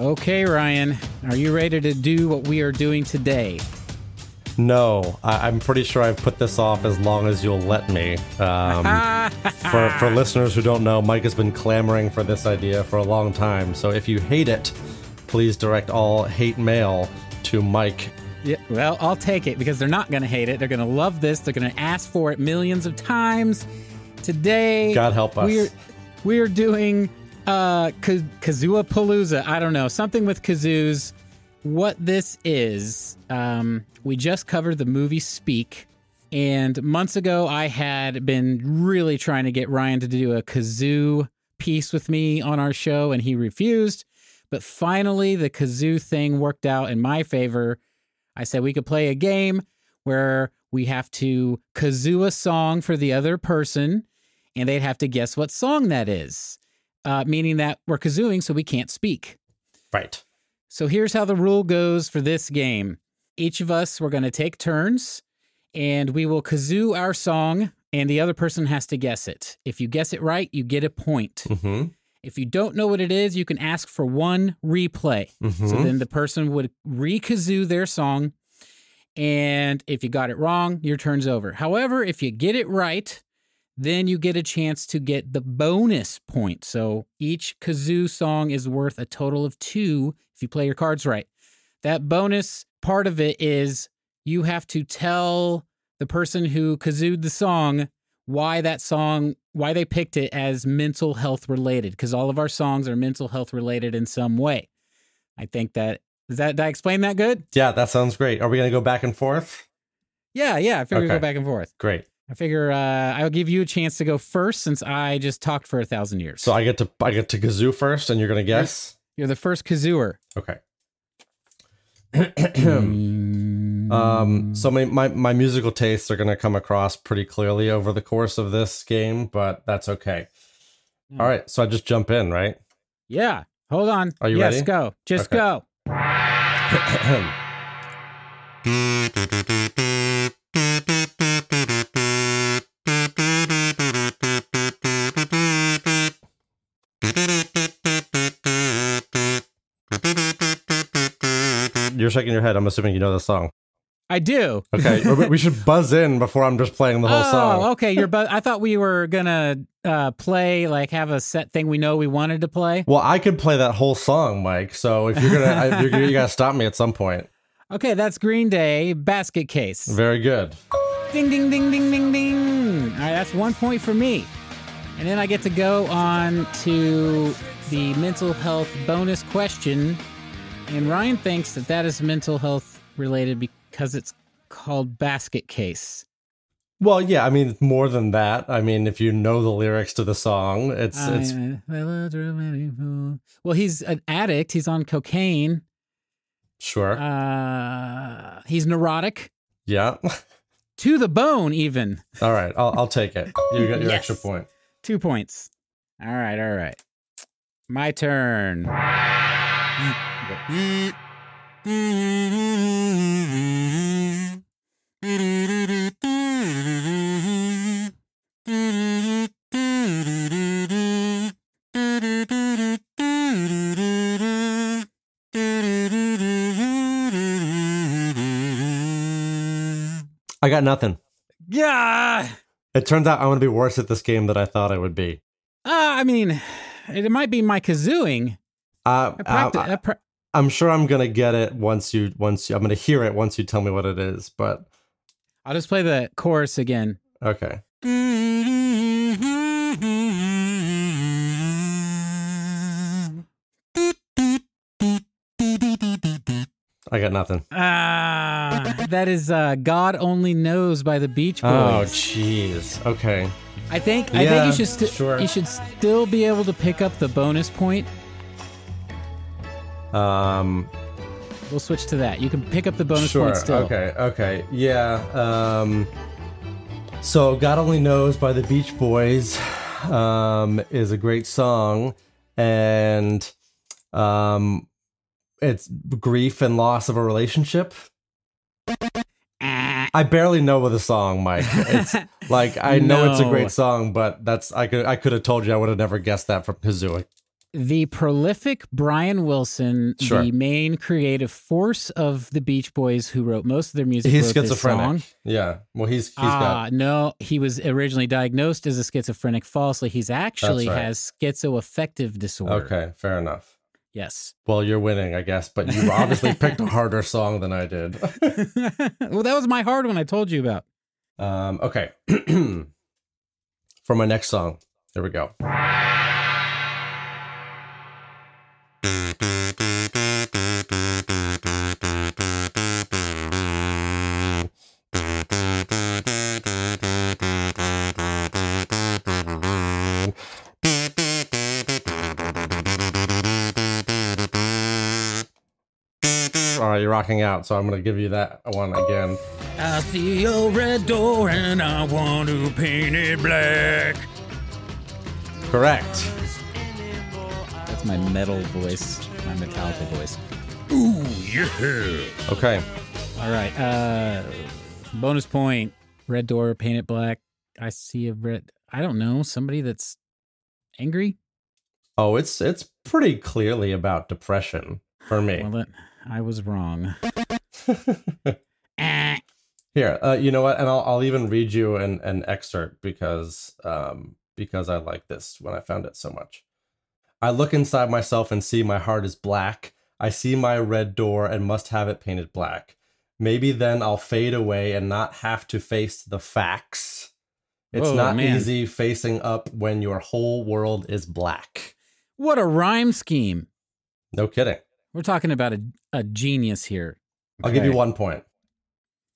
Okay, Ryan, are you ready to do what we are doing today? No, I, I'm pretty sure I've put this off as long as you'll let me. Um, for, for listeners who don't know, Mike has been clamoring for this idea for a long time. So if you hate it, please direct all hate mail to Mike. Yeah, well, I'll take it because they're not going to hate it. They're going to love this. They're going to ask for it millions of times. Today, God help us. We're we're doing uh Ka- Kazoo Palooza. I don't know something with kazoos. What this is? Um, we just covered the movie Speak, and months ago I had been really trying to get Ryan to do a kazoo piece with me on our show, and he refused. But finally, the kazoo thing worked out in my favor. I said we could play a game where we have to kazoo a song for the other person, and they'd have to guess what song that is, uh, meaning that we're kazooing, so we can't speak. Right. So here's how the rule goes for this game. Each of us, we're going to take turns and we will kazoo our song, and the other person has to guess it. If you guess it right, you get a point. hmm If you don't know what it is, you can ask for one replay. Mhm. So then the person would re kazoo their song. And if you got it wrong, your turn's over. However, if you get it right, then you get a chance to get the bonus point. So each kazoo song is worth a total of two if you play your cards right. That bonus part of it is you have to tell the person who kazooed the song why that song, why they picked it as mental health related, because all of our songs are mental health related in some way. I think that, does that, did I explain that good? Yeah, that sounds great. Are we going to go back and forth? Yeah, yeah. I figure we go back and forth. Great. I figure uh, I'll give you a chance to go first since I just talked for a thousand years. So I get to I get to kazoo first, and you're going to guess. You're the first kazooer. Okay. Um, so my, my, my musical tastes are going to come across pretty clearly over the course of this game, but that's okay. Hmm. All right, so I just jump in, right? yeah. Hold on. Are you yes, ready? go. Just Okay. go. You're shaking your head. I'm assuming you know the song. I do. Okay, we- should buzz in before I'm just playing the whole oh, song. okay. You're. But I thought we were gonna uh, play like have a set thing we know we wanted to play. Well, I could play that whole song, Mike. So if you're gonna, I, you're, you gotta stop me at some point. Okay, that's Green Day Basket Case. Very good. Ding, ding, ding, ding, ding, ding. All right, that's one point for me. And then I get to go on to the mental health bonus question. And Ryan thinks that that is mental health related because it's called Basket Case. Well, yeah. I mean, more than that. I mean, if you know the lyrics to the song, it's it's I- I loved her many fools. Well, he's an addict. He's on cocaine. sure. Uh, he's neurotic yeah. to the bone, even. All right, I'll I'll take it. You got your Yes. extra point. Two points. All right, all right. My turn. I got nothing. Yeah. It turns out I'm gonna be worse at this game than I thought I would be. Uh, I mean, it might be my kazooing. Uh, I practi- I, I pra- I'm sure I'm gonna get it once you once you, I'm gonna hear it once you tell me what it is. But I'll just play the chorus again. okay. I got nothing. Ah, that is uh, "God Only Knows" by the Beach Boys. Oh, jeez. Okay. I think I think you should sti- sure. you should still be able to pick up the bonus point. Um. We'll switch to that. You can pick up the bonus sure. point still. Okay. Okay. Yeah. Um. So God only knows by the Beach Boys, um, is a great song, and um, it's grief and loss of a relationship. Ah, I barely know what the song, Mike. It's like I know it's a great song, but that's I could I could have told you I would have never guessed that from Kazooie. The prolific Brian Wilson, Sure. the main creative force of the Beach Boys, who wrote most of their music, He's schizophrenic. song. Yeah. Well, he's he's Ah, got no, he was originally diagnosed as a schizophrenic falsely. He's actually right. has schizoaffective disorder. Okay, fair enough. Yes. Well, you're winning, I guess, but you obviously picked a harder song than I did. well, that was my hard one I told you about. Um, okay. For my next song, here we go. All right, you're rocking out, so I'm going to give you that one again. I see a red door and I want to paint it black. Correct. That's my metal voice, my Metallica voice. Ooh, yeah. Okay. All right. Uh, bonus point. Red door, paint it black. I see a red. I don't know somebody that's angry. Oh, it's it's pretty clearly about depression for me. Well, that, I was wrong. Eh. Here, uh, you know what? And I'll I'll even read you an, an excerpt because um because I like this when I found it so much. I look inside myself and see my heart is black. I see my red door and must have it painted black. Maybe then I'll fade away and not have to face the facts. It's Whoa, not man. easy facing up when your whole world is black. What a rhyme scheme. No kidding. We're talking about a, a genius here. I'll give you one point.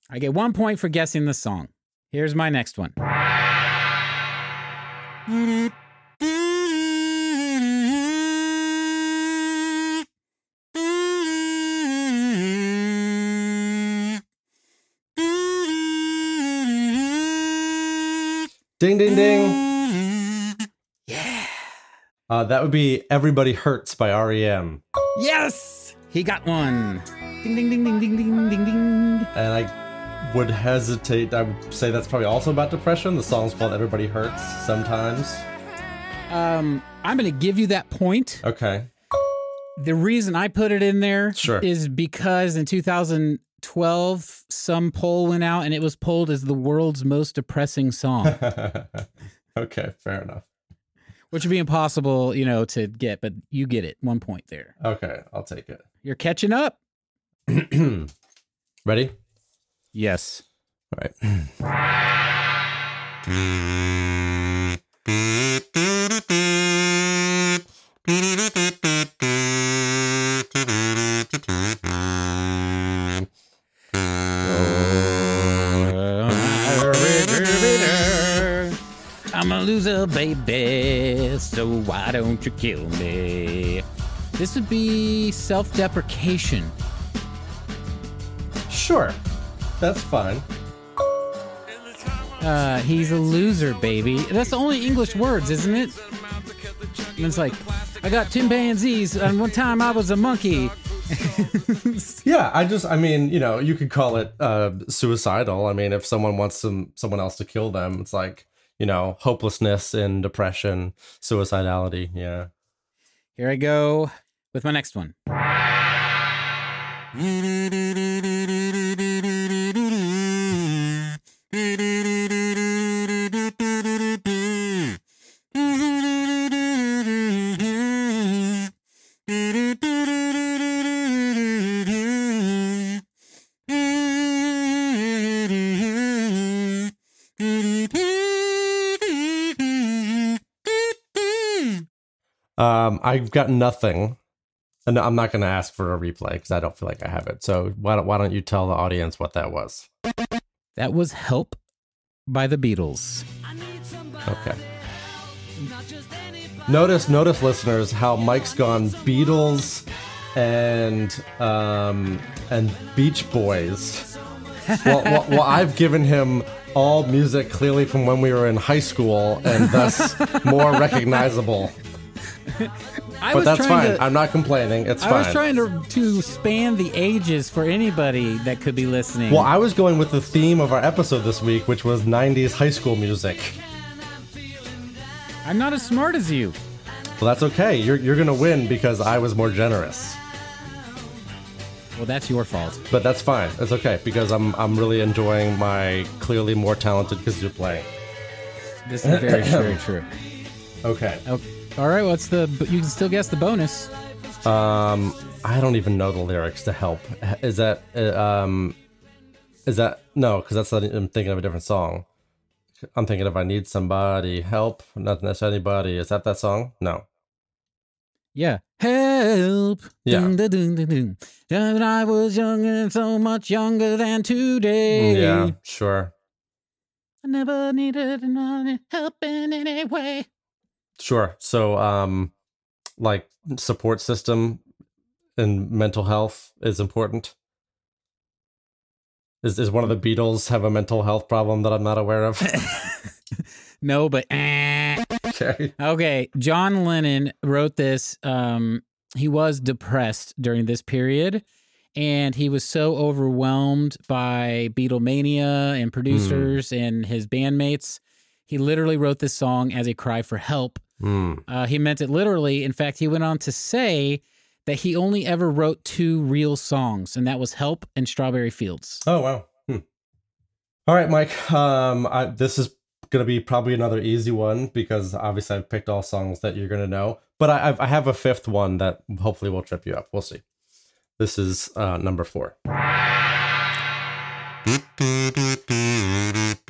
I get one point for guessing the song. Here's my next one. Ding ding ding. Yeah. Uh, that would be Everybody Hurts by REM. Yes! He got one. Ding, ding, ding, ding, ding, ding, ding, ding. And I would hesitate. I would say that's probably also about depression. The song's called Everybody Hurts sometimes. Um, I'm going to give you that point. Okay. The reason I put it in there is Sure. because in 2012, some poll went out and it was polled as the world's most depressing song, okay, fair enough. Which would be impossible, you know, to get, but you get it. One point there. Okay, I'll take it. You're catching up. Ready? Yes. All right. loser, baby, so why don't you kill me? This would be self deprecation. Sure. That's fine. Uh, he's a loser, baby. That's the only English words, isn't it? And it's like, I got chimpanzees, and one time I was a monkey. Yeah, I just, I mean, you know, you could call it uh, suicidal. I mean, if someone wants some someone else to kill them, it's like, you know, hopelessness and depression, suicidality. Yeah. Here I go with my next one. Um, I've got nothing. And I'm not going to ask for a replay because I don't feel like I have it. So why don't, why don't you tell the audience what that was? That was Help by the Beatles. Okay. Notice, notice, listeners, how Mike's gone Beatles and um, and Beach Boys. well, well, well, I've given him all music clearly from when we were in high school and thus more recognizable. I But was that's fine. to. I'm not complaining. It's I fine. I was trying to to span the ages for anybody that could be listening. well, I was going with the theme of our episode this week, which was 90s high school music. I'm not as smart as you. Well, that's okay. You're you're gonna win because I was more generous. Well, that's your fault. But that's fine. It's okay because I'm I'm really enjoying my clearly more talented kazoo playing. This is very, very true. Okay. Oh, all right. What's the? You can still guess the bonus. Um, I don't even know the lyrics to help. Is that uh, um, is that no? Because that's not, I'm thinking of a different song. I'm thinking if I need somebody help, not necessarily anybody. Is that that song? No. Yeah. Help. Yeah. Dun, dun, dun. When I was younger, and so much younger than today. Yeah, sure, I never needed any help in any way. Sure. So, um, like support system and mental health is important. Is is one of the Beatles have a mental health problem that I'm not aware of? no, but eh. okay. okay. John Lennon wrote this. Um, he was depressed during this period, and he was so overwhelmed by Beatlemania and producers and his bandmates. He literally wrote this song as a cry for help. Hmm. Uh, he meant it literally. In fact, he went on to say that he only ever wrote two real songs, and that was "Help" and "Strawberry Fields." Oh wow. Hmm. All right, Mike. Um, I, this is gonna be probably another easy one because obviously I've picked all songs that you're gonna know, but I, I've- I have a fifth one that hopefully will trip you up. We'll see. This is uh, number four.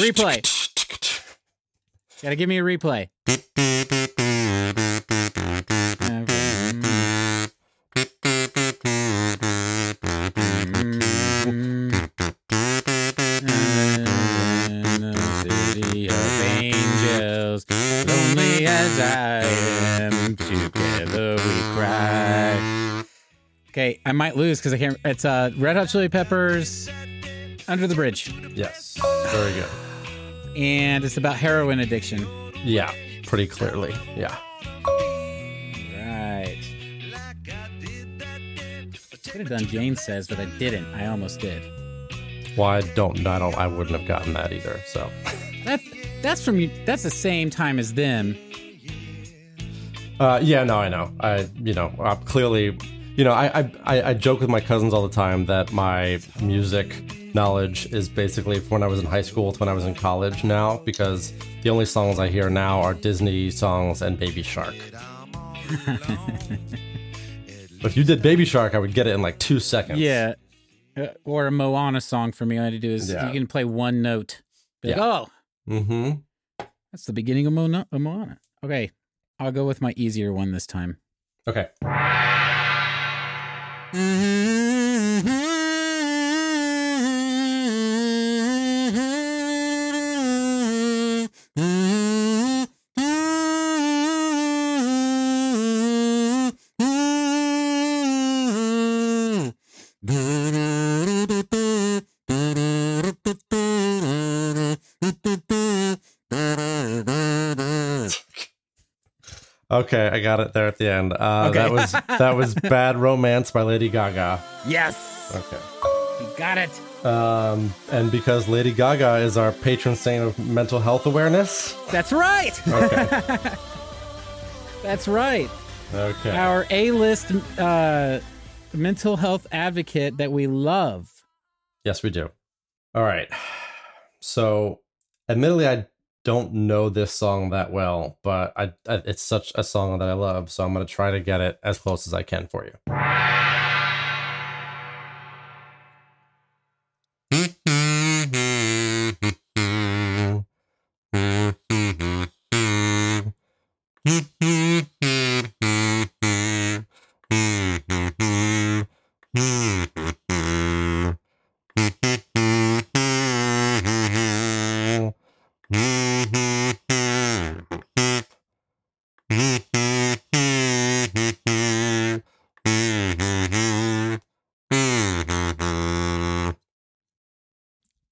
replay. Gotta give me a replay. City of angels, lonely as I am, together we cry. Okay, I might lose because I can't. It's uh, Red Hot Chili Peppers, Under the Bridge, Yes, very good. And it's about heroin addiction. Yeah, pretty clearly. Yeah. Right. Could have done Jane says, but I didn't. I almost did. Well, I don't. I don't. I wouldn't have gotten that either. So. That's that's from you. That's the same time as them. Uh, yeah, no, I know. I, you know, uh, clearly, you know, I, I, I joke with my cousins all the time that my music knowledge is basically from when I was in high school to when I was in college now, because the only songs I hear now are Disney songs and Baby Shark. if you did Baby Shark, I would get it in like two seconds. Yeah. Uh, or a Moana song for me. All I had to do is Yeah. you can play one note. Like, Yeah. oh, Mm-hmm. that's the beginning of Moana. of Moana. Okay, I'll go with my easier one this time. Okay. Okay, I got it there at the end. Uh, Okay. That was that was "Bad Romance" by Lady Gaga. Yes, Okay. you got it. Um, and because Lady Gaga is our patron saint of mental health awareness. That's right. Okay. That's right. okay. Our A-list uh, mental health advocate that we love. Yes, we do. All right. So, admittedly, I don't know this song that well, but I, I it's such a song that I love, so I'm gonna try to get it as close as I can for you.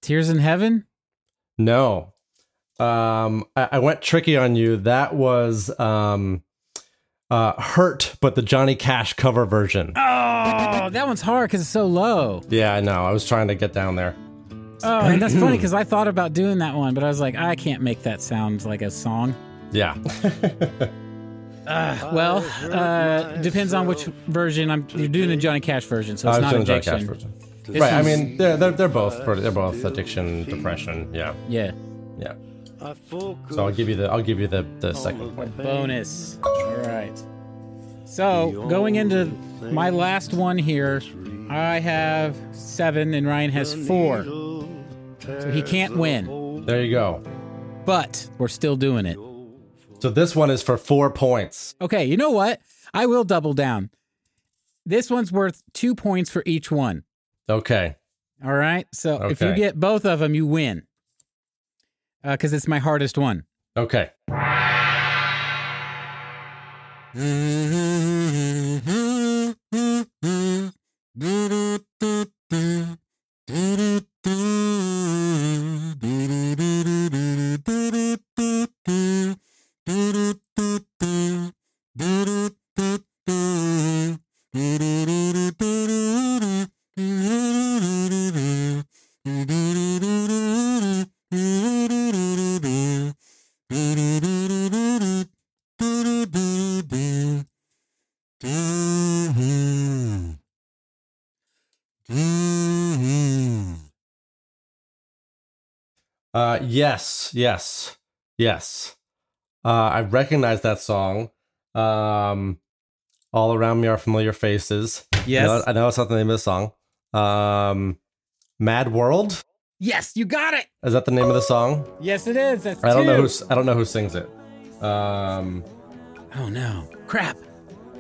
Tears in Heaven. No. Um, I, I went tricky on you. That was um, uh, Hurt, but the Johnny Cash cover version. Oh, that one's hard because it's so low. Yeah, I know. I was trying to get down there. Oh, and that's funny because I thought about doing that one, but I was like, I can't make that sound like a song. Yeah. Uh, well, uh, depends on which version. I'm you're doing the Johnny Cash version, so it's not the Johnny. Cash version. This right. I mean, they're, they're they're both they're both addiction, depression. Yeah. Yeah. Yeah. So I'll give you the I'll give you the the second point. Bonus. All right. So going into my last one here, I have seven and Ryan has four. So he can't win, There you go. but we're still doing it. So this one is for four points. Okay, you know what? I will double down. This one's worth two points for each one. Okay. All right. So if you get both of them, you win. Uh, because it's my hardest one. Okay. Uh, yes, yes, yes. Uh, I recognize that song. Um, all around me are familiar faces. Yes. I know, I know it's not the name of the song. Um, Mad World Yes, you got it. is that the name of the song? Yes, it is. That's I don't know two. who's I don't know who sings it. Um, Oh no! Crap.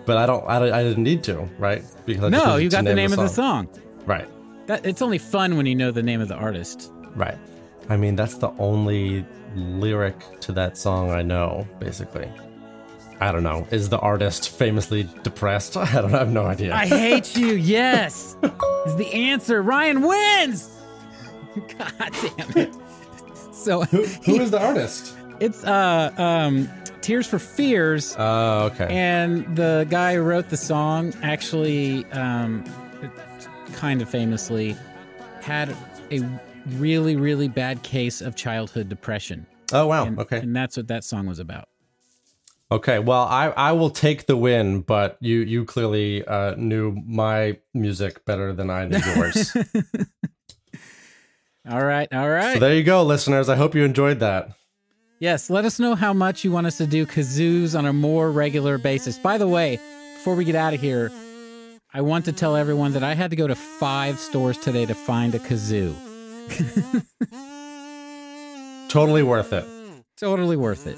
but I don't I, don't- I didn't need to right because I No, you got the name of the song. Right, That it's only fun when you know the name of the artist. right. I mean that's the only lyric to that song I know basically. I don't know. Is the artist famously depressed? I don't. I have no idea. I hate you. Yes, is the answer. Ryan wins. God damn it. So who is the artist? it's uh um Tears for Fears. Oh, okay. And the guy who wrote the song actually, um, kind of famously, had a really, really bad case of childhood depression. oh wow. And, okay. And that's what that song was about. Okay, well, I, I will take the win, but you you clearly uh, knew my music better than I knew yours. so All right. All right. there you go, listeners. I hope you enjoyed that. yes. Let us know how much you want us to do kazoos on a more regular basis. By the way, before we get out of here, I want to tell everyone that I had to go to five stores today to find a kazoo. Totally worth it. Totally worth it.